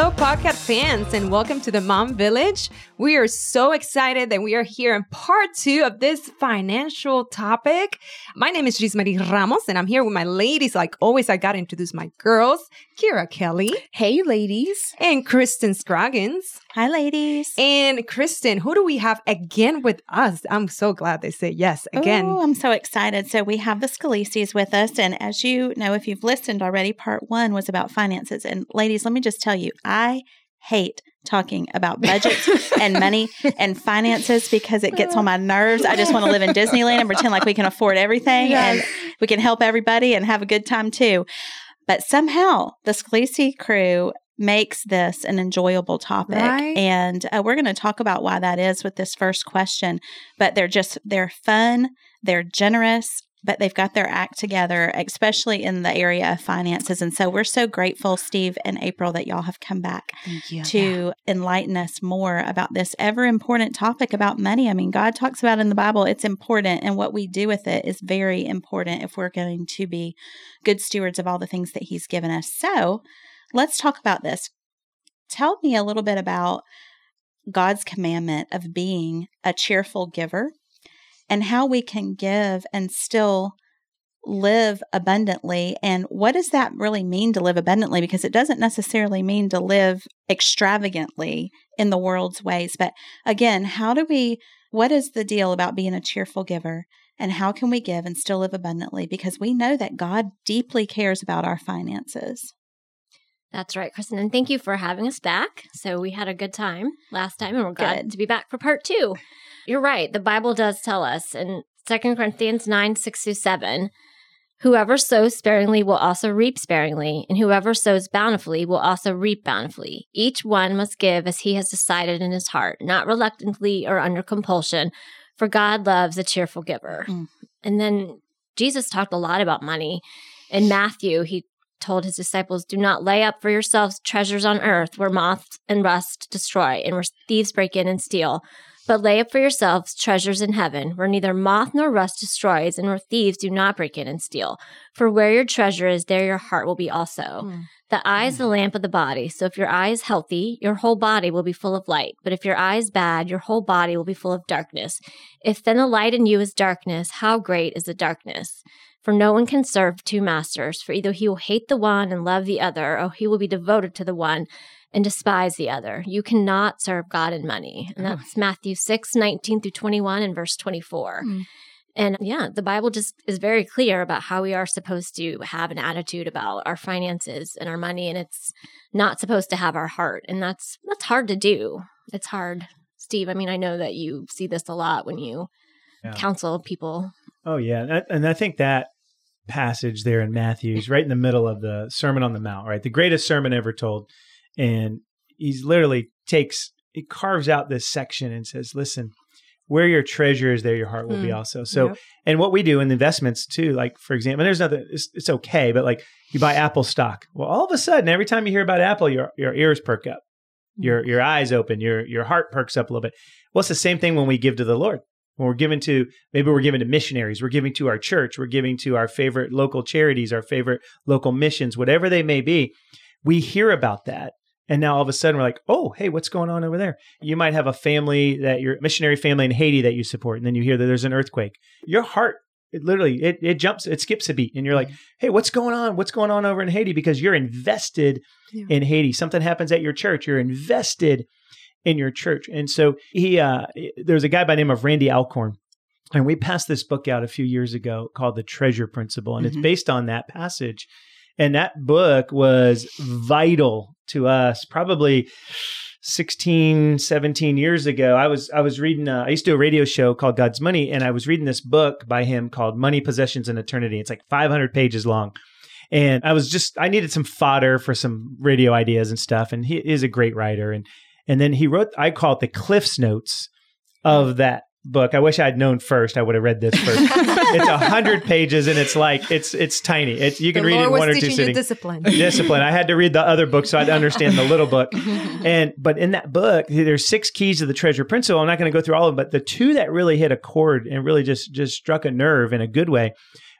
Hello, podcast fans, and welcome to the Mom Village. We are so excited that we are here in part two of this financial topic. My name is Gismarie Ramos, and I'm here with my ladies. Like always, I got to introduce my girls, Kira Kelly. Hey, ladies. And Kristen Scroggins. Hi, ladies. And Kristen, who do we have again with us? I'm so glad they say yes again. Oh, I'm so excited. So we have the Scalises with us. And as you know, if you've listened already, part one was about finances. And ladies, let me just tell you, I hate talking about budgets and money and finances because it gets on my nerves. I just want to live in Disneyland and pretend like we can afford everything yes. and we can help everybody and have a good time too. But somehow the Scalise crew makes this an enjoyable topic. Right. And uh, we're going to talk about why that is with this first question. But they're just, they're fun, they're generous, but they've got their act together, especially in the area of finances. And so we're so grateful, Steve and April, that y'all have come back to enlighten us more about this ever important topic about money. I mean, God talks about in the Bible, it's important, and what we do with it is very important if we're going to be good stewards of all the things that He's given us. So let's talk about this. Tell me a little bit about God's commandment of being a cheerful giver and how we can give and still live abundantly. And what does that really mean to live abundantly? Because it doesn't necessarily mean to live extravagantly in the world's ways. But again, how do we, what is the deal about being a cheerful giver? And how can we give and still live abundantly? Because we know that God deeply cares about our finances. That's right, Kristen. And thank you for having us back. So we had a good time last time, and we're glad good. to be back for part two. You're right. The Bible does tell us in Second Corinthians 9 6 through 7 whoever sows sparingly will also reap sparingly, and whoever sows bountifully will also reap bountifully. Each one must give as he has decided in his heart, not reluctantly or under compulsion, for God loves a cheerful giver. Mm. And then Jesus talked a lot about money. In Matthew, he told his disciples, Do not lay up for yourselves treasures on earth where moths and rust destroy and where thieves break in and steal. But lay up for yourselves treasures in heaven, where neither moth nor rust destroys, and where thieves do not break in and steal. For where your treasure is, there your heart will be also. Mm. The eye is the lamp of the body. So if your eye is healthy, your whole body will be full of light. But if your eye is bad, your whole body will be full of darkness. If then the light in you is darkness, how great is the darkness? For no one can serve two masters, for either he will hate the one and love the other, or he will be devoted to the one and despise the other. You cannot serve God and money. And that's oh. Matthew 6, 19 through 21 and verse 24. Mm. And yeah, the Bible just is very clear about how we are supposed to have an attitude about our finances and our money. And it's not supposed to have our heart. And that's that's hard to do. It's hard. Steve, I mean, I know that you see this a lot when you yeah. counsel people Oh yeah, and I think that passage there in Matthew's right in the middle of the Sermon on the Mount, right? The greatest sermon ever told. And he's literally takes he carves out this section and says, "Listen, where your treasure is, there your heart will mm. be also." So, yep. and what we do in investments too, like for example, there's nothing. It's, it's, okay, but like you buy Apple stock. Well, all of a sudden, every time you hear about Apple, your your ears perk up, your your eyes open, your your heart perks up a little bit. Well, it's the same thing when we give to the Lord when we're given to maybe we're given to missionaries we're giving to our church we're giving to our favorite local charities our favorite local missions whatever they may be we hear about that. And now all of a sudden we're like oh hey what's going on over there? You might have a family that your missionary family in haiti that you support and then you hear that there's an earthquake. Your heart it literally it, it jumps it skips a beat and you're like mm-hmm. hey what's going on? What's going on over in haiti? Because you're invested yeah. in haiti. Something happens at your church you're invested in your church. And so he, uh, there's a guy by the name of Randy Alcorn. And we passed this book out a few years ago called The Treasure Principle. And mm-hmm. it's based on that passage. And that book was vital to us probably 16 17 years ago i was i was reading uh, i used to do a radio show called god's money and i was reading this book by him called money possessions and eternity it's like 500 pages long And I was just I needed some fodder for some radio ideas and stuff. And he is a great writer. And and then he wrote I call it the Cliffs Notes of that book. I wish I had known first. I would have read this first. it's a hundred pages and it's like it's it's tiny. It's you can the read it in one or two sittings. discipline. Discipline. I had to read the other book so I'd understand the little book. And but in that book, there's six keys to the treasure principle. I'm not going to go through all of them, but the two that really hit a chord and really just just struck a nerve in a good way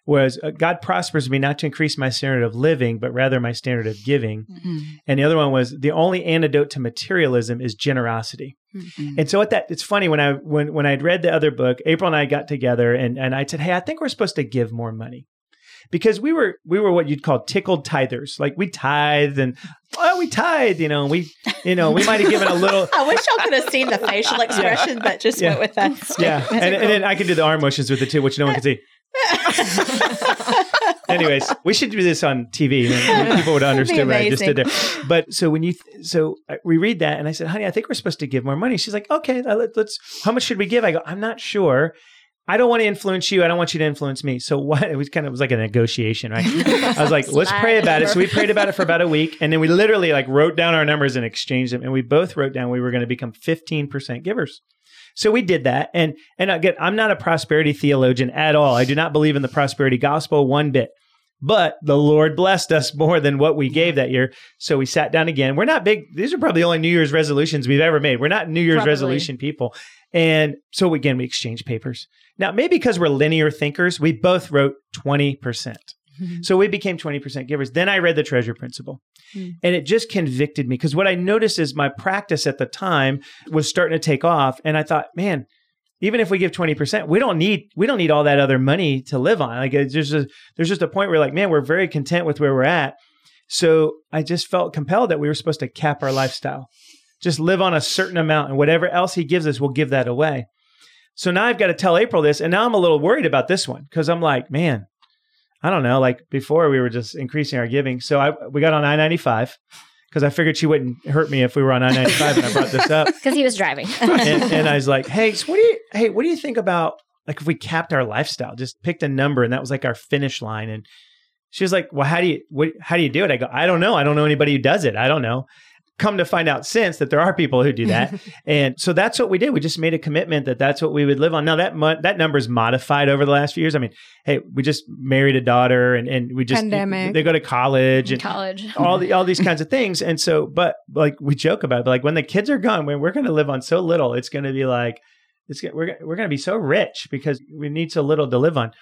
was uh, God prospers me not to increase my standard of living, but rather my standard of giving. And the other one was the only antidote to materialism is generosity. And so at that, it's funny when I when when I'd read the other book, April and I got together and and I said, hey, I think we're supposed to give more money. Because we were we were what you'd call tickled tithers, like we tithed and oh we tithe, you know, we you know we might have given a little I wish y'all could have seen the facial expression, but just Yeah. went with that. yeah, and, and then I can do the arm motions with it too, which no one can see. Anyways, we should do this on TV. People would understand what I just did there. But so when you, th- so we read that, and I said, "Honey, I think we're supposed to give more money." She's like, "Okay, let's. How much should we give?" I go, "I'm not sure. I don't want to influence you. I don't want you to influence me. So what? It was kind of it was like a negotiation, right? I was like, let's pray about it. So we prayed about it for about a week, and then we literally like wrote down our numbers and exchanged them, and we both wrote down we were going to become 15 percent givers. So we did that, and and again, I'm not a prosperity theologian at all. I do not believe in the prosperity gospel one bit. But the Lord blessed us more than what we gave that year. So we sat down again. We're not big. These are probably the only New Year's resolutions we've ever made. We're not New Year's Probably. resolution people. And so again, we exchanged papers. Now, maybe because we're linear thinkers, we both wrote 20%. So we became 20% givers. Then I read the treasure principle Hmm. and it just convicted me because what I noticed is my practice at the time was starting to take off. And I thought, man, even if we give 20%, we don't need, we don't need all that other money to live on. Like it's just, a, there's just a point where like, man, we're very content with where we're at. So I just felt compelled that we were supposed to cap our lifestyle, just live on a certain amount and whatever else he gives us, we'll give that away. So now I've got to tell April this. And now I'm a little worried about this one because I'm like, man, I don't know. Like before, we were just increasing our giving. So I we got on I ninety five because I figured she wouldn't hurt me if we were on I ninety five, and I brought this up. because he was driving. And, and I was like, "Hey, so what do you? Hey, what do you think about like if we capped our lifestyle? Just picked a number, and that was like our finish line." And she was like, "Well, how do you what, how do you do it?" I go, "I don't know. I don't know anybody who does it. I don't know." Come to find out since that there are people who do that, and so that's what we did. We just made a commitment that that's what we would live on. Now that mo- that number's modified over the last few years. I mean, hey, we just married a daughter, and and we just Pandemic. they go to college, and College. all the all these kinds of things. And so, but like we joke about, it, but like when the kids are gone, when we're going to live on so little, it's going to be like it's we're we're going to be so rich because we need so little to live on.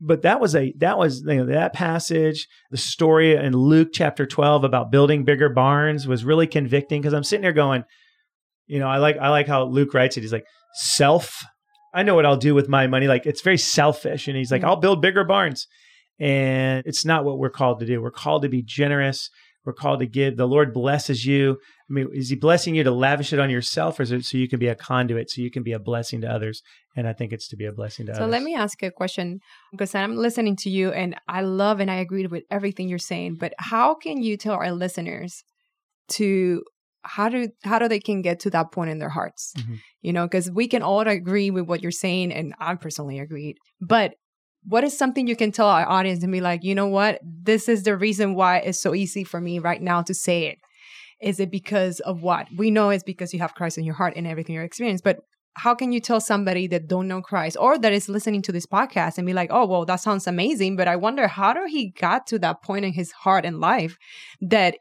But that was a that was you know, that passage, the story in Luke chapter twelve about building bigger barns was really convicting because I'm sitting there going, you know, I like I like how Luke writes it. He's like self. I know what I'll do with my money. Like it's very selfish, and he's like, mm-hmm. I'll build bigger barns. And it's not what we're called to do. We're called to be generous. We're called to give. The Lord blesses you. I mean, is He blessing you to lavish it on yourself, or is it so you can be a conduit, so you can be a blessing to others? And I think it's to be a blessing to So others. So let me ask a question because I'm listening to you and I love and I agree with everything you're saying. But how can you tell our listeners to how do how do they can get to that point in their hearts? Mhm. You know, because we can all agree with what you're saying, and I personally agreed. But what is something you can tell our audience and be like, you know what, this is the reason why it's so easy for me right now to say it. Is it because of what we know? It's because you have Christ in your heart and everything you're experiencing. But how can you tell somebody that don't know Christ or that is listening to this podcast and be like, oh, well, that sounds amazing, but I wonder how do he got to that point in his heart and life that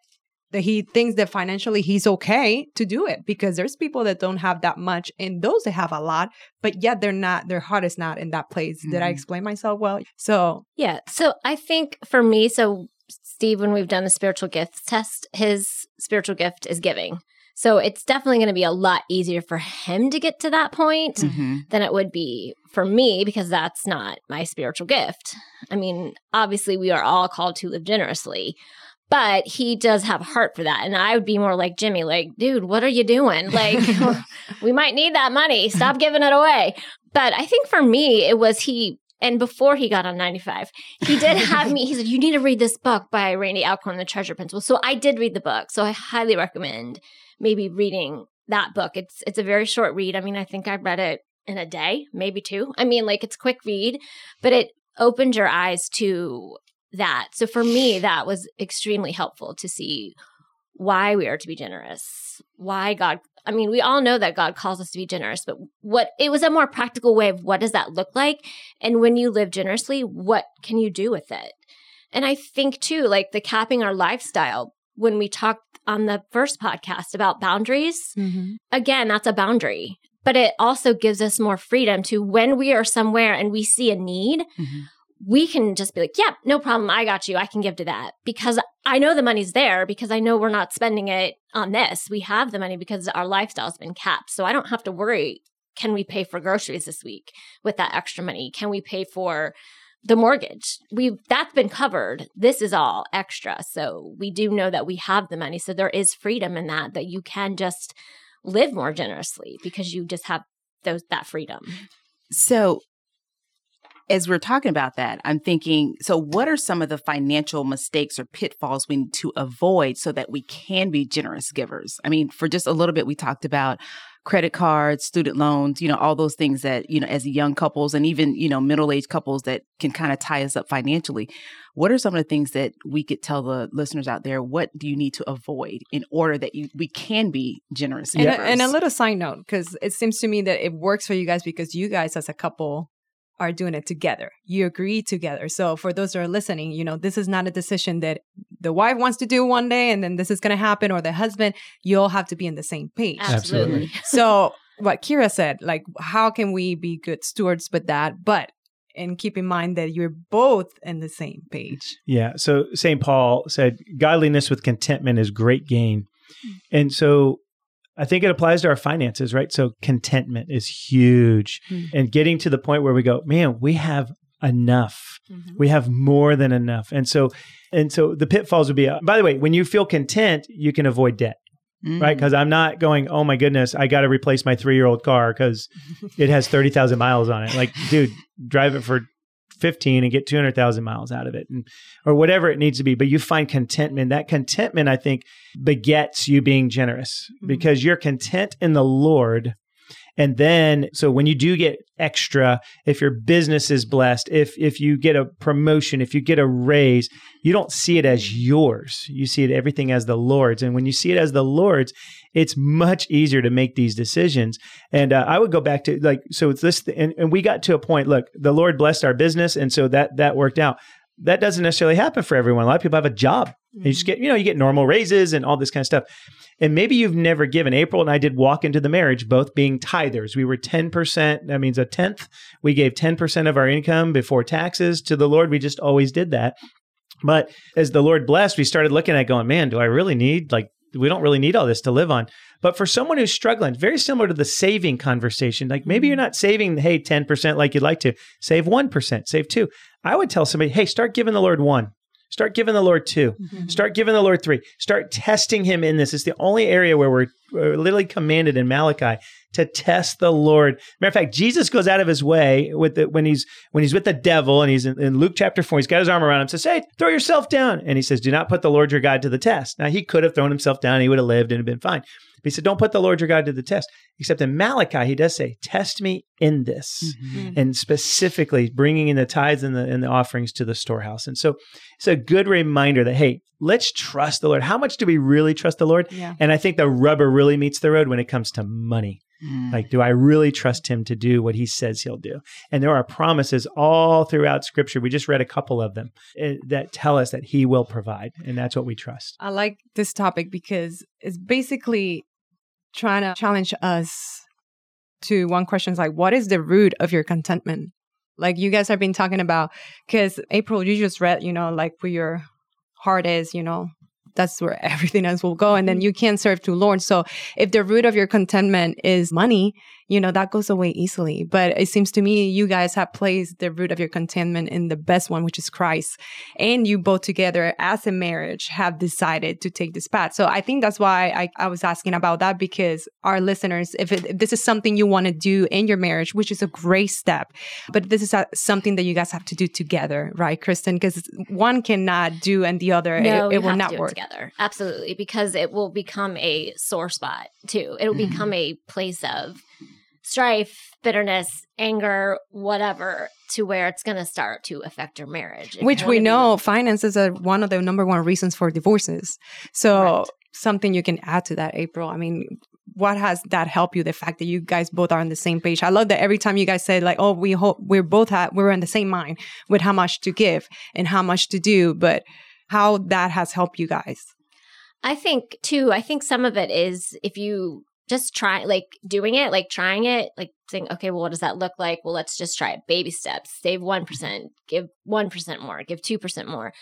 that he thinks that financially he's okay to do it because there's people that don't have that much and those that have a lot, but yet they're not, their heart is not in that place. Did I mm-hmm. explain myself well? So Yeah. So I think for me, so Steve, when we've done the spiritual gifts test, his spiritual gift is giving. So it's definitely going to be a lot easier for him to get to that point Mhm. than it would be for me because that's not my spiritual gift. I mean, obviously, we are all called to live generously, but he does have a heart for that. And I would be more like Jimmy, like, dude, what are you doing? Like, we might need that money. Stop giving it away. But I think for me, it was he. And before he got on 95, he did have me. He said, You need to read this book by Randy Alcorn, The Treasure Principle. So I did read the book. So I highly recommend maybe reading that book. It's it's a very short read. I mean, I think I read it in a day, maybe two. I mean, like it's quick read, but it opened your eyes to that. So for me, that was extremely helpful to see why we are to be generous, why God. I mean, we all know that God calls us to be generous, but what it was a more practical way of what does that look like? And when you live generously, what can you do with it? And I think too, like the capping our lifestyle, when we talked on the first podcast about boundaries, mm-hmm. again, that's a boundary, but it also gives us more freedom to when we are somewhere and we see a need, mm-hmm. we can just be like, yeah, no problem. I got you. I can give to that because I know the money's there because I know we're not spending it on this. We have the money because our lifestyle's been capped. So I don't have to worry. Can we pay for groceries this week with that extra money? Can we pay for the mortgage we've that's been covered this is all extra so we do know that we have the money so there is freedom in that that you can just live more generously because you just have those that freedom so as we're talking about that, I'm thinking, so what are some of the financial mistakes or pitfalls we need to avoid so that we can be generous givers? I mean, for just a little bit, we talked about credit cards, student loans, you know, all those things that, you know, as young couples and even, you know, middle aged couples that can kind of tie us up financially. What are some of the things that we could tell the listeners out there? What do you need to avoid in order that you, we can be generous? And a, and a little side note, because it seems to me that it works for you guys because you guys as a couple are doing it together. You agree together. So for those that are listening, you know, this is not a decision that the wife wants to do one day and then this is going to happen or the husband. You all have to be in the same page. Absolutely. so what Kira said, like, how can we be good stewards with that? But and keep in mind that you're both in the same page. Yeah. So St. Paul said, godliness with contentment is great gain. Mm. And so I think it applies to our finances, right? So contentment is huge. Mm-hmm. And getting to the point where we go, man, we have enough. Mm-hmm. We have more than enough. And so and so the pitfalls would be uh, by the way, when you feel content, you can avoid debt. Mm-hmm. Right? Because I'm not going, oh my goodness, I got to replace my three year old car because it has 30,000 miles on it. Like, dude, drive it for 15 and get 200,000 miles out of it and or whatever it needs to be but you find contentment that contentment I think begets you being generous mm-hmm. because you're content in the Lord and then, so when you do get extra, if your business is blessed, if if you get a promotion, if you get a raise, you don't see it as yours. You see it everything as the Lord's. And when you see it as the Lord's, it's much easier to make these decisions. And uh, I would go back to like, so it's this, and, and we got to a point. Look, the Lord blessed our business, and so that that worked out that doesn't necessarily happen for everyone. A lot of people have a job. Mm-hmm. You just get, you know, you get normal raises and all this kind of stuff. And maybe you've never given. April and I did walk into the marriage, both being tithers. We were 10%, that means a tenth. We gave 10% of our income before taxes to the Lord. We just always did that. But as the Lord blessed, we started looking at going, man, do I really need like we don't really need all this to live on. But for someone who's struggling, very similar to the saving conversation, like maybe you're not saving, hey, 10% like you'd like to, save 1%, save two. I would tell somebody, hey, start giving the Lord one. Start giving the Lord 2 mm-hmm. Start giving the Lord three. Start testing Him in this. It's the only area where we're, we're, literally commanded in Malachi to test the Lord. Matter of fact, Jesus goes out of His way with the, when he's when he's with the devil and he's in, in Luke chapter four. He's got his arm around him. Says, "Hey, throw yourself down." And he says, "Do not put the Lord your God to the test." Now he could have thrown himself down. He would have lived and have been fine. But he said, Don't put the Lord your God to the test. Except in Malachi, he does say, Test me in this. Mm-hmm. And specifically bringing in the tithes and the, and the offerings to the storehouse. And so it's a good reminder that, hey, let's trust the Lord. How much do we really trust the Lord? Yeah. And I think the rubber really meets the road when it comes to money. Mm. Like, do I really trust him to do what he says he'll do? And there are promises all throughout scripture. We just read a couple of them eh, that tell us that he will provide. And that's what we trust. I like this topic because it's basically trying to challenge us to one question is like, what is the root of your contentment? Like you guys have been talking about, because April, you just read, you know, like where your heart is, you know, that's where everything else will go. And then mm-hmm. you can't serve two lords. So if the root of your contentment is money, you know, that goes away easily. But it seems to me you guys have placed the root of your contentment in the best one, which is Christ. And you both together as a marriage have decided to take this path. So I think that's why I, I was asking about that because our listeners, if, it, if this is something you want to do in your marriage, which is a great step, but this is a, something that you guys have to do together, right, Kristen? Because one cannot do and the other, no, it, it will not work. together. Absolutely. Because it will become a sore spot too. It will mm-hmm. become a place of strife, bitterness, anger, whatever, to where it's going to start to affect your marriage. Which we know finances are one of the number one reasons for divorces. So something you can add to that, April. I mean, what has that helped you? The fact that you guys both are on the same page. I love that every time you guys say like, "Oh, we hope we're both we're in the same mind with how much to give and how much to do," but how that has helped you guys. I think too. I think some of it is if you just try like doing it, like trying it, like saying, okay, well, what does that look like? Well, let's just try it. Baby steps. Save 1%, mm-hmm. give 1% more, give 2% more.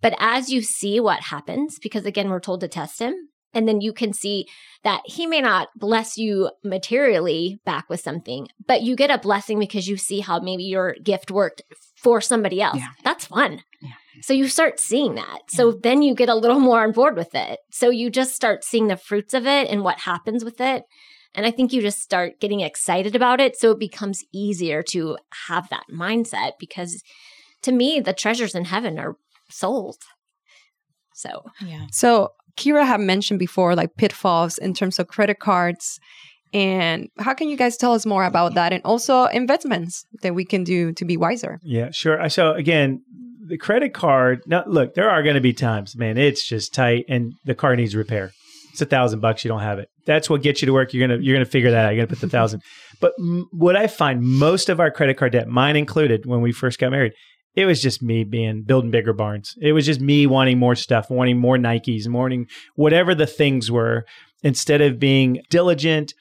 But as you see what happens, because again, we're told to test him, and then you can see that he may not bless you materially back with something, but you get a blessing because you see how maybe your gift worked for somebody else. Yeah. That's fun. Yeah. So you start seeing that. Yeah. So mm. then you get a little more on board with it. So you just start seeing the fruits of it and what happens with it. And I think you just start getting excited about it. So it becomes easier to have that mindset because to me, the treasures in heaven are souls. So, yeah. So Kira had mentioned before, like pitfalls in terms of credit cards. And how can you guys tell us more about that and also investments that we can do to be wiser? Yeah, sure. So, again, the credit card, now look, there are going to be times, man, it's just tight and the car needs repair. It's a thousand bucks, you don't have it. That's what gets you to work. You're gonna you're gonna figure that out. You're gonna put the thousand. But m- what I find most of our credit card debt, mine included, when we first got married, it was just me being building bigger barns. It was just me wanting more stuff, wanting more Nikes, wanting whatever the things were, instead of being diligent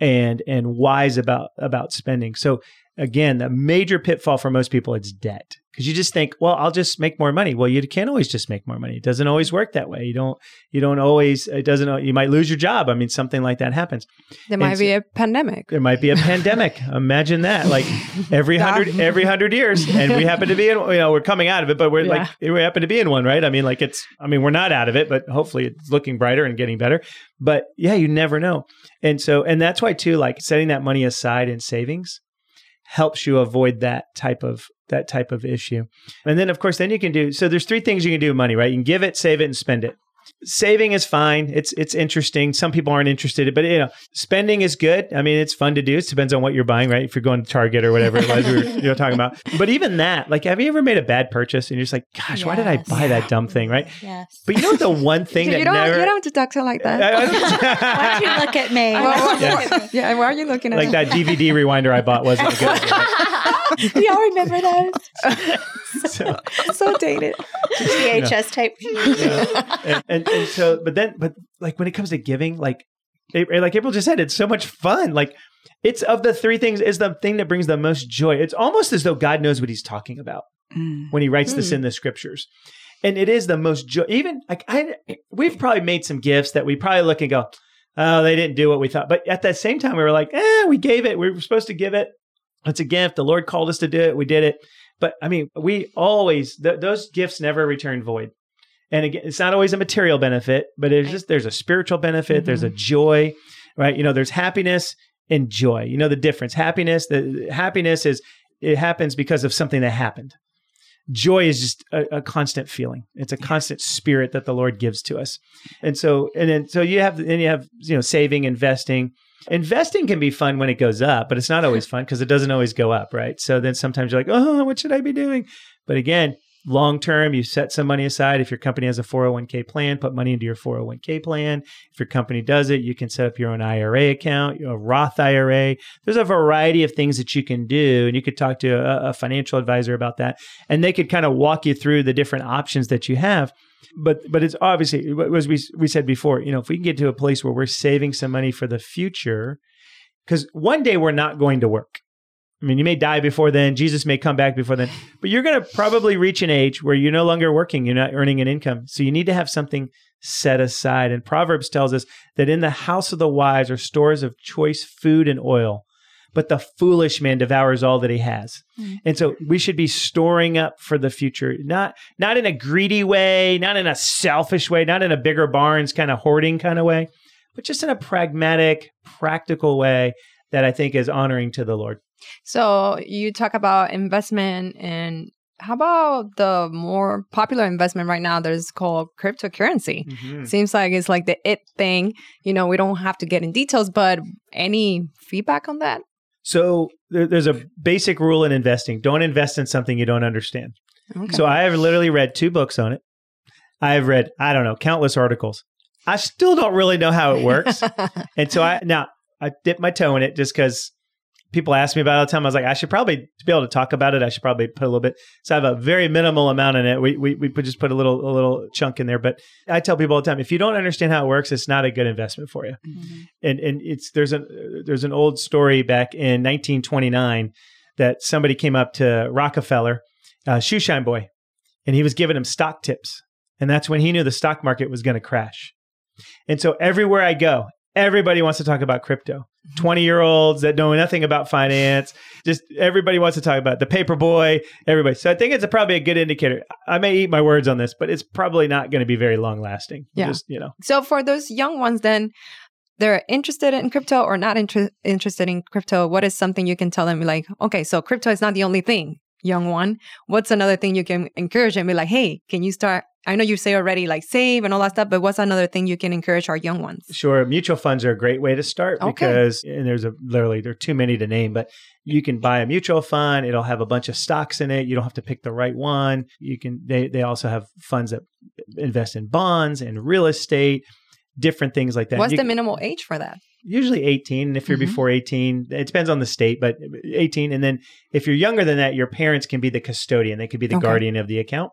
and and wise about about spending. So again, the major pitfall for most people is debt because you just think, well, I'll just make more money. Well, you can't always just make more money. It doesn't always work that way. You don't, you don't always, it doesn't, you might lose your job. I mean, something like that happens. There might be a pandemic. There might be a pandemic. Imagine that, like every hundred, every hundred years. And we happen to be in, you know, we're coming out of it, but we're yeah. like, we happen to be in one, right? I mean, like it's, I mean, we're not out of it, but hopefully it's looking brighter and getting better. But yeah, you never know. And so, and that's why too, like setting that money aside in savings helps you avoid that type of that type of issue. And then of course then you can do so there's three things you can do with money, right? You can give it, save it and spend it. Saving is fine. It's it's interesting. Some people aren't interested, but you know, spending is good. I mean, it's fun to do. It depends on what you're buying, right? If you're going to Target or whatever it was we were you know, talking about. But even that, like, have you ever made a bad purchase and you're just like, gosh, yes. why did I buy that dumb thing, right? Yes. But you know the one thing that you don't never you don't have to talk to like that. why don't you look at me? yeah. yeah, why are you looking at like that DVD rewinder I bought wasn't good. Right? Y'all remember those? so, so dated. VHS tape. Yeah. And, and, and so, but then, but like when it comes to giving, like, like April just said, it's so much fun. Like, it's of the three things is the thing that brings the most joy. It's almost as though God knows what He's talking about mm. when He writes mm. this in the Scriptures, and it is the most joy. Even like I, we've probably made some gifts that we probably look and go, "Oh, they didn't do what we thought." But at the same time, we were like, "Eh, we gave it. We were supposed to give it. It's a gift. The Lord called us to do it. We did it." But I mean, we always th- those gifts never return void. And again, it's not always a material benefit, but it's just there's a spiritual benefit, mm-hmm. there's a joy, right? You know, there's happiness and joy. You know the difference. Happiness, the happiness is it happens because of something that happened. Joy is just a, a constant feeling. It's a constant spirit that the Lord gives to us. And so, and then so you have, then you have, you know, saving, investing, Investing can be fun when it goes up, but it's not always fun because it doesn't always go up, right? So then sometimes you're like, oh, what should I be doing? But again, long term, you set some money aside. If your company has a 401k plan, put money into your 401k plan. If your company does it, you can set up your own IRA account, a Roth IRA. There's a variety of things that you can do, and you could talk to a, a financial advisor about that, and they could kind of walk you through the different options that you have but but it's obviously as we we said before, you know, if we can get to a place where we're saving some money for the future, because one day we're not going to work. I mean, you may die before then. Jesus may come back before then, but you're going to probably reach an age where you're no longer working. You're not earning an income, so you need to have something set aside. And Proverbs tells us that in the house of the wise are stores of choice food and oil but the foolish man devours all that he has. Mm-hmm. And so we should be storing up for the future, not not in a greedy way, not in a selfish way, not in a bigger barns kind of hoarding kind of way, but just in a pragmatic, practical way that I think is honoring to the Lord. So you talk about investment and how about the more popular investment right now that is called cryptocurrency? Mm-hmm. Seems like it's like the it thing. You know, we don't have to get in details, but any feedback on that? So there, there's a basic rule in investing: don't invest in something you don't understand. Okay. So I have literally read two books on it. I have read I don't know countless articles. I still don't really know how it works, and so I now I dip my toe in it just because people ask me about it all the time. I was like, I should probably to be able to talk about it. I should probably put a little bit. So I have a very minimal amount in it. We we we put, just put a little a little chunk in there. But I tell people all the time, if you don't understand how it works, it's not a good investment for you. And and it's there's an there's an old story back in 1929 that somebody came up to Rockefeller, uh, shoeshine boy, and he was giving him stock tips, and that's when he knew the stock market was going to crash. And so everywhere I go, everybody wants to talk about crypto. Mm-hmm. 20 year olds that know nothing about finance, just everybody wants to talk about it. the paper boy, everybody. So I think it's a, probably a good indicator. I may eat my words on this, but it's probably not going to be very long lasting. Yeah. Just, you know, So for those young ones, then they're interested in crypto or not inter- interested in crypto. What is something you can tell them? Like, okay, so crypto is not the only thing, young one. What's another thing you can encourage and Be like, hey, can you start? I know you say already like save and all that stuff, but what's another thing you can encourage our young ones? Sure, mutual funds are a great way to start Okay. because and there's a literally there are too many to name, but you can buy a mutual fund. It'll have a bunch of stocks in it. You don't have to pick the right one. You can they they also have funds that invest in bonds and real estate, different things like that. What's You the minimal age for that? usually 18 and if you're Mhm. before 18 it depends on the state but 18 and then if you're younger than that your parents can be the custodian they could be the Okay. guardian of the account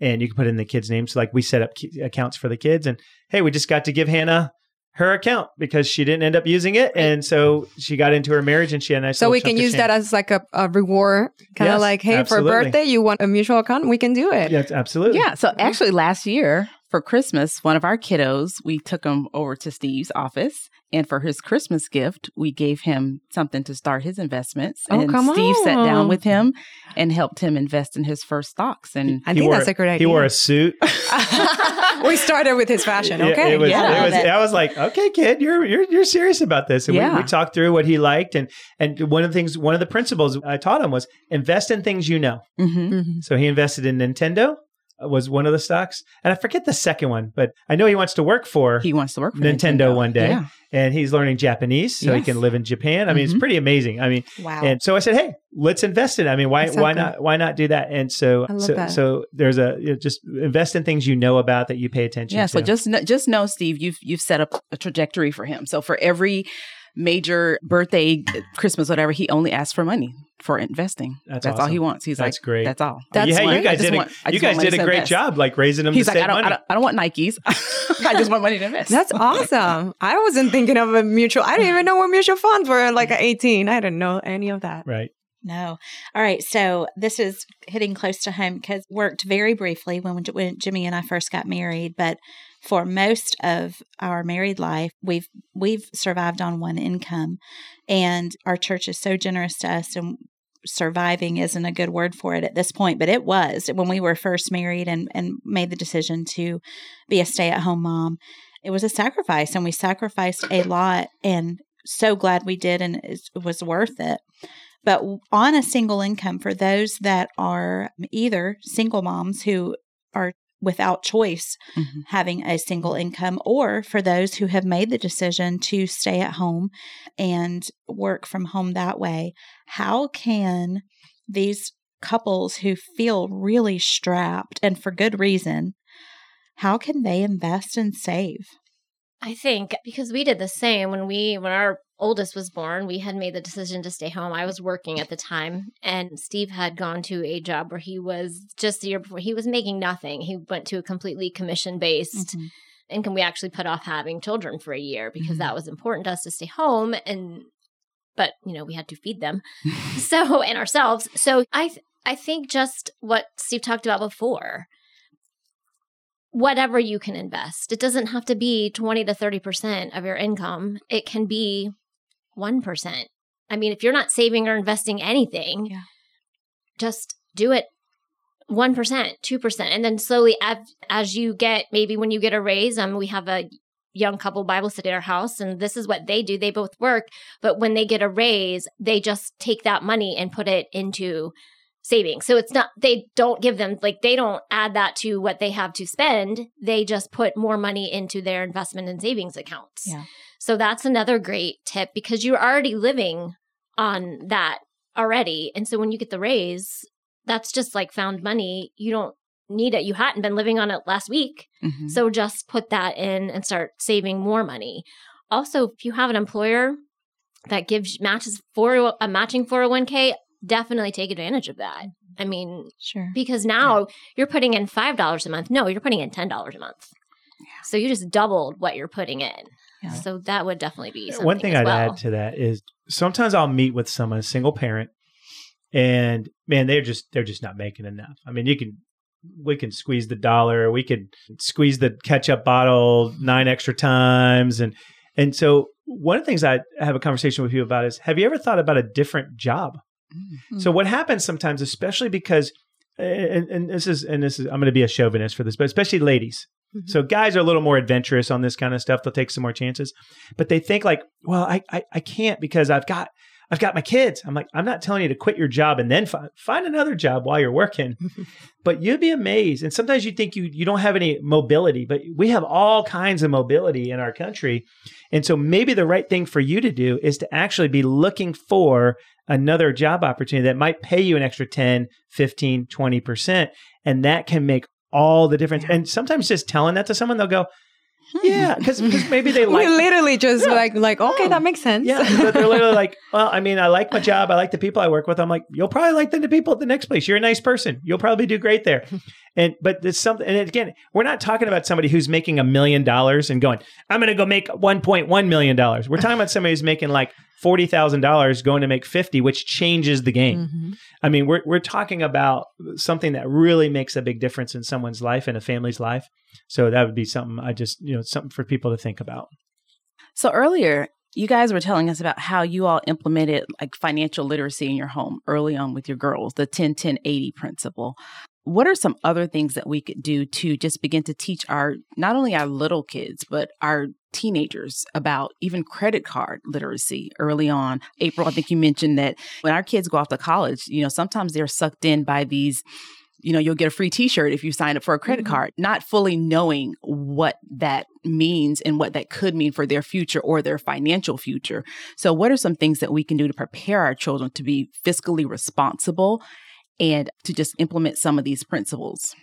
and you can put in the kids names so like we set up ki- accounts for the kids and hey we just got to give hannah her account because she didn't end up using it and so she got into her marriage and she had a nice So we can use that as like a, a reward, kind of Yes, like, hey, absolutely. for birthday, you want a mutual account? We can do it. yes absolutely Yeah. So actually, last year for Christmas, one of our kiddos, we took him over to Steve's office. And for his Christmas gift, we gave him something to start his investments. Oh, and come Steve sat down with him and helped him invest in his first stocks. And I He think wore- that's a great idea. he wore a suit we started with his fashion. Yeah, Okay. it was, Yeah. it was, Love. I was like, okay, kid, you're you're you're serious about this. And we, Yeah. we talked through what he liked, and and one of the things, one of the principles I taught him was invest in things you know. Mhm. Mhm. So he invested in Nintendo was one of the stocks, and I forget the second one, but I know he wants to work for he wants to work for Nintendo one day. Yeah. and he's learning Japanese so he can live in Japan. I mean, it's Mhm. pretty amazing. I mean, Wow. and so I said, "Hey, let's invest in." it. I mean, why why not why not do that? And so so that. so there's a you know, just invest in things you know about that you pay attention to. Yeah. to. So just just know, Steve, you've you've set up a trajectory for him. So for every major birthday, Christmas, whatever, he only asks for money for investing. That's That's, all he wants. He's like That's like, great. That's all. That's yeah, why- you guys just did. want- a, I you guys did a great invest. job, like raising them He's to like, save I don't, money. I don't, I don't want Nikes. I just want money to invest. That's awesome. I wasn't thinking of a mutual. I didn't even know what mutual funds were like at 18. I didn't know any of that. right. No. All right. So this is hitting close to home because worked very briefly when when Jimmy and I first got married, but for most of our married life, we've we've survived on one income, and our church is so generous to us and. Surviving isn't a good word for it at this point, but it was when we were first married and, and made the decision to be a stay at home mom. It was a sacrifice, and we sacrificed a lot, and so glad we did, and it was worth it but on a single income for those that are either single moms who are without choice Mhm. having a single income or for those who have made the decision to stay at home and work from home that way how can these couples who feel really strapped and for good reason how can they invest and save I think because we did the same when we when our oldest was born, we had made the decision to stay home. I was working at the time and Steve had gone to a job where he was just the year before he was making nothing. He went to a completely commission based income. We actually put off having children for a year because Mhm. that was important to us to stay home and but you know, we had to feed them. so and ourselves. So I th- I think just what Steve talked about before whatever you can invest. It doesn't have to be 20 to 30% of your income. It can be 1%. I mean, if you're not saving or investing anything, Yeah. just do it 1%, 2%. And then slowly as, as you get, maybe when you get a raise, um, we have a young couple Bible study at our house, and this is what they do. They both work, but when they get a raise, they just take that money and put it into savings. So it's not, they don't give them, like, they don't add that to what they have to spend. They just put more money into their investment and savings accounts. Yeah. So that's another great tip because you're already living on that already. And so when you get the raise, that's just like found money. You don't need it. You hadn't been living on it last week. Mhm. So just put that in and start saving more money. Also, if you have an employer that gives matches for a matching 401k, definitely take advantage of that. I mean, Sure. because now you're putting in $5 a month. No, you're putting in $10 a month. So you just doubled what you're putting in. Yeah. So that would definitely be something One thing I'd well. add to that is sometimes I'll meet with someone, a single parent, and man, they're just they're just not making enough. I mean, you can we can squeeze the dollar, we could squeeze the ketchup bottle nine extra times, and and so one of the things I have a conversation with you about is have you ever thought about a different job? Mm. So what happens sometimes, especially because, and, and this is and this is I'm going to be a chauvinist for this, but especially ladies. Mhm. So guys are a little more adventurous on this kind of stuff. They'll take some more chances, but they think like, well, I I, I can't because I've got I've got my kids. I'm like, I'm not telling you to quit your job and then find find another job while you're working. but you'd be amazed. And sometimes you think you you don't have any mobility, but we have all kinds of mobility in our country. And so maybe the right thing for you to do is to actually be looking for another job opportunity that might pay you an extra 10, 15, 20%. And that can make all the difference. And sometimes just telling that to someone, they'll go, hmm. yeah, because maybe they we like literally just Yeah. like like okay, Yeah. that makes sense. yeah, but they're literally like, well, I mean, I like my job. I like the people I work with. I'm like, you'll probably like the people at the next place. You're a nice person. You'll probably do great there. And but there's something. And again, we're not talking about somebody who's making a million dollars and going, I'm going to go make 1.1 million dollars. We're talking about somebody who's making like forty thousand dollars, going to make fifty, which changes the game. Mhm. I mean, we're we're talking about something that really makes a big difference in someone's life and a family's life. So that would be something I just you know something for people to think about. So earlier, you guys were telling us about how you all implemented like financial literacy in your home early on with your girls, the 10 10 80 principle. What are some other things that we could do to just begin to teach our not only our little kids, but our teenagers about even credit card literacy early on? April, I think you mentioned that when our kids go off to college, you know, sometimes they're sucked in by these you know, you'll get a free t-shirt if you sign up for a credit Mhm. card, not fully knowing what that means and what that could mean for their future or their financial future. So what are some things that we can do to prepare our children to be fiscally responsible and to just implement some of these principles?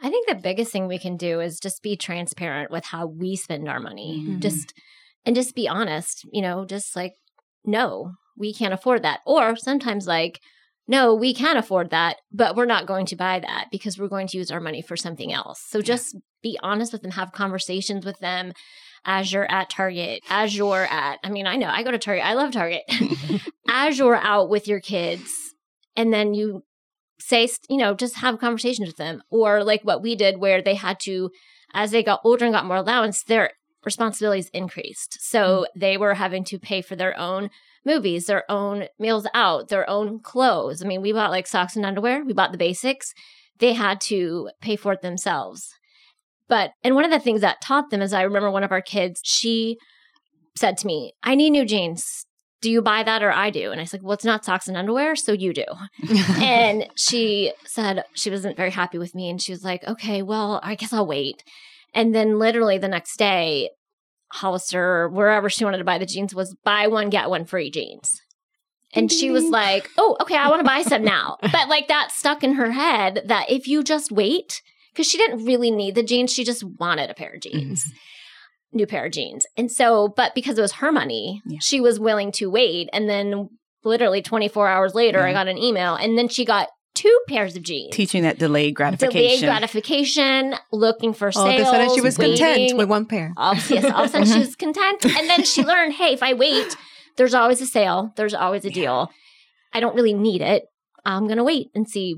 I think the biggest thing we can do is just be transparent with how we spend our money. Mhm. Just and just be honest, you know, just like no, we can't afford that. Or sometimes like no, we can afford that, but we're not going to buy that because we're going to use our money for something else. So just be honest with them, have conversations with them as you're at Target, as you're at, I mean, I know I go to Target, I love Target, as you're out with your kids, and then you say, you know, just have conversations with them. Or like what we did, where they had to, as they got older and got more allowance, their responsibilities increased. So mm. they were having to pay for their own movies, their own meals out, their own clothes. I mean, we bought like socks and underwear, we bought the basics. They had to pay for it themselves. But, and one of the things that taught them is I remember one of our kids, she said to me, I need new jeans. Do you buy that or I do? And I said, Well, it's not socks and underwear, so you do. and she said she wasn't very happy with me. And she was like, Okay, well, I guess I'll wait. And then literally the next day, Hollister, wherever she wanted to buy the jeans, was buy one, get one free jeans. And she was like, Oh, okay, I want to buy some now. But like that stuck in her head that if you just wait, because she didn't really need the jeans, she just wanted a pair of jeans mm-hmm. New pair of jeans. And so, but because it was her money, Yeah. she was willing to wait. And then literally 24 hours later, I got an email and then she got two pairs of jeans. Teaching that delayed gratification. Delayed gratification. looking for something. All of a sudden, she was content with one pair. All, yes, all of a sudden she was content. And then she learned, hey, if I wait, there's always a sale. There's always a deal. I don't really need it. I'm going to wait and see.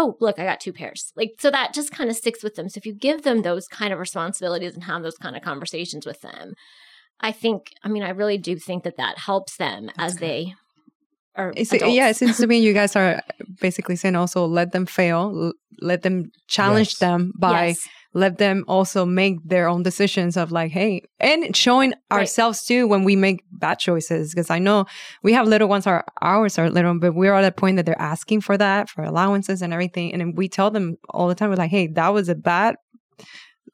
Oh, look, I got two pairs. Like, so that just kind of sticks with them. So if you give them those kind of responsibilities and have those kind of conversations with them, I think, I mean, I really do think that that helps them as they are. It's, uh, adults. yeah, it seems to me you guys are basically saying also let them fail, l- let them challenge Yes. them by Yes. Let them also make their own decisions of like, hey, and showing ourselves too when we make bad choices. Because I know we have little ones, our ours are little, but we're at a point that they're asking for that for allowances and everything, and then we tell them all the time, we're like, hey, that was a bad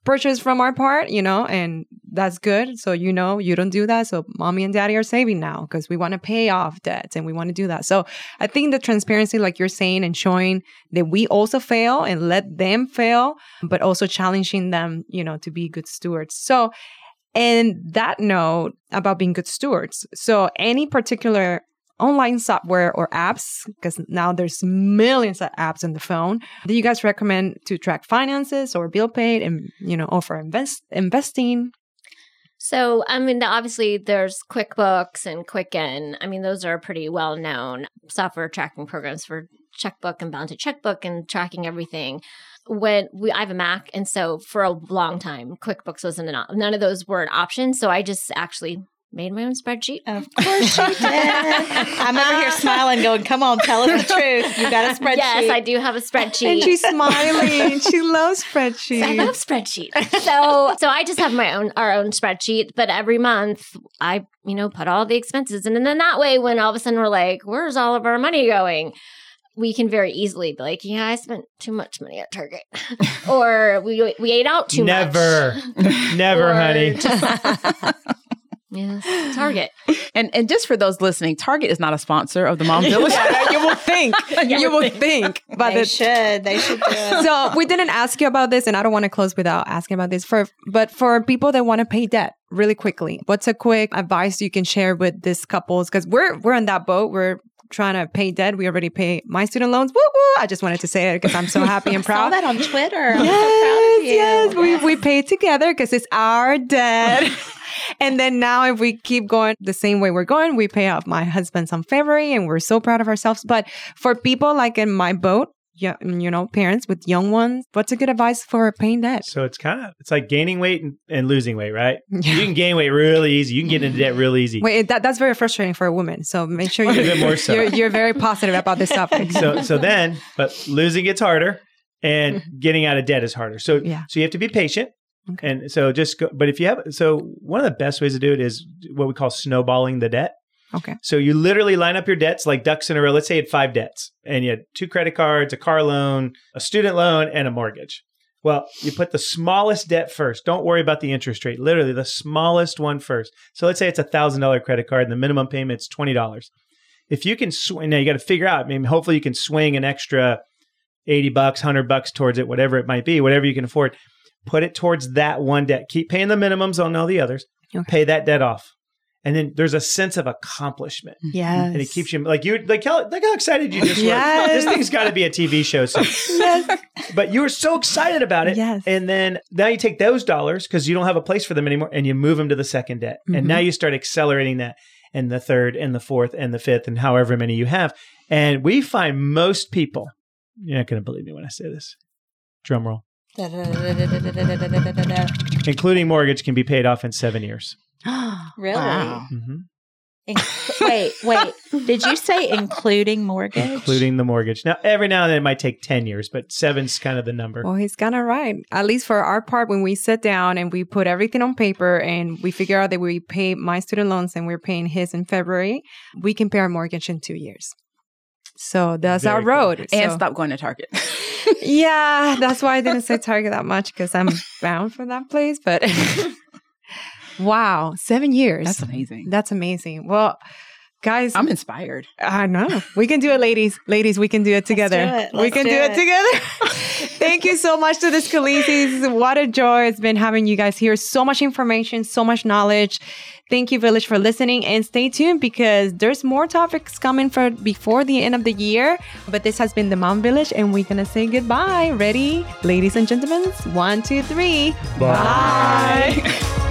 purchase from our part, you know, and that's good. So, you know, you don't do that. So, mommy and daddy are saving now because we want to pay off debts and we want to do that. So, I think the transparency, like you're saying, and showing that we also fail and let them fail, but also challenging them, you know, to be good stewards. So, and that note about being good stewards. So, any particular online software or apps because now there's millions of apps on the phone do you guys recommend to track finances or bill paid and you know offer invest investing so, I mean, obviously, there's QuickBooks and Quicken. I mean, those are pretty well known software tracking programs for checkbook and bound to checkbook and tracking everything. When we, I have a Mac, and so for a long time, QuickBooks wasn't an none of those were an option. So I just actually made my own spreadsheet. Of course you did. I'm over here smiling, going, "Come on, tell us the truth. You got a spreadsheet." Yes, I do have a spreadsheet. and she's smiling. she loves spreadsheets. I love spreadsheets. So, so I just have my own our own spreadsheet. But every month, I you know put all the expenses, and then that way, when all of a sudden we're like, "Where's all of our money going?" we can very easily be like, yeah, I spent too much money at Target, or we we ate out too never. much. Never, never, honey. Just, Yes, Target. And and just for those listening, Target is not a sponsor of the Mom Village. yeah, you will think. you will think. But they should. They should do. So we didn't ask you about this, and I don't want to close without asking about this. For but for people that want to pay debt really quickly, what's a quick advice you can share with these couples? Because we're we're in that boat. We're trying to pay debt. We already pay my student loans. Woo woo! I just wanted to say it because I'm so happy and proud. I saw that on Twitter. Yes, so yes, we we pay together because it's our debt. And then now if we keep going the same way we're going, we pay off my husband's on February and we're so proud of ourselves. But for people like in my boat, yeah, you know, parents with young ones, what's a good advice for paying debt? So it's kind of it's like gaining weight and, and losing weight, right? Yeah. You can gain weight really easy. You can get into debt really easy. Wait, that, that's very frustrating for a woman. So make sure you're, more so. you're, you're very positive about this topic. so so then, but losing gets harder, and mm-hmm. getting out of debt is harder. So yeah. so you have to be patient. Okay. And so just go, but if you have, so one of the best ways to do it is what we call snowballing the debt. Okay. So you literally line up your debts like ducks in a row. Let's say you had five debts and you had two credit cards, a car loan, a student loan, and a mortgage. Well, you put the smallest debt first. Don't worry about the interest rate. Literally the smallest one first. So let's say it's a thousand dollar credit card and the minimum payment's twenty dollars. If you can swing, now you got to figure out. I mean, hopefully you can swing an extra eighty bucks, hundred bucks towards it, whatever it might be, whatever you can afford. Put it towards that one debt. Keep paying the minimums on all the others. Okay. Pay that debt off and then there's a sense of accomplishment. Yeah, and it keeps you like you like how like how excited you just yes. were. This thing's got to be a TV show. So. yes. But you were so excited about it. Yes. And then now you take those dollars because you don't have a place for them anymore, and you move them to the second debt, mm-hmm. and now you start accelerating that, and the third, and the fourth, and the fifth, and however many you have. And we find most people. You're not going to believe me when I say this. Drum roll. Including mortgage can be paid off in seven years. really? Wow. Mm-hmm. In- wait, wait. Did you say including mortgage? Including the mortgage. Now, every now and then it might take 10 years, but seven's kind of the number. Well, he's kind of right. At least for our part, when we sit down and we put everything on paper and we figure out that we pay my student loans and we're paying his in February, we can pay our mortgage in two years. So that's Very our road. Cool. And so. stop going to Target. yeah, that's why I didn't say Target that much because I'm bound for that place. But Wow, seven years. That's amazing. That's amazing. Well, guys, I'm inspired. I know. We can do it, ladies. Ladies, we can do it together. Do it. we can do, do it. it. together. Thank you so much to the Scalises. What a joy it's been having you guys here. So much information, so much knowledge. Thank you, Village, for listening and stay tuned because there's more topics coming for before the end of the year. But this has been the Mom Village, and we're gonna say goodbye. Ready, ladies and gentlemen? One, two, three. Bye. Bye.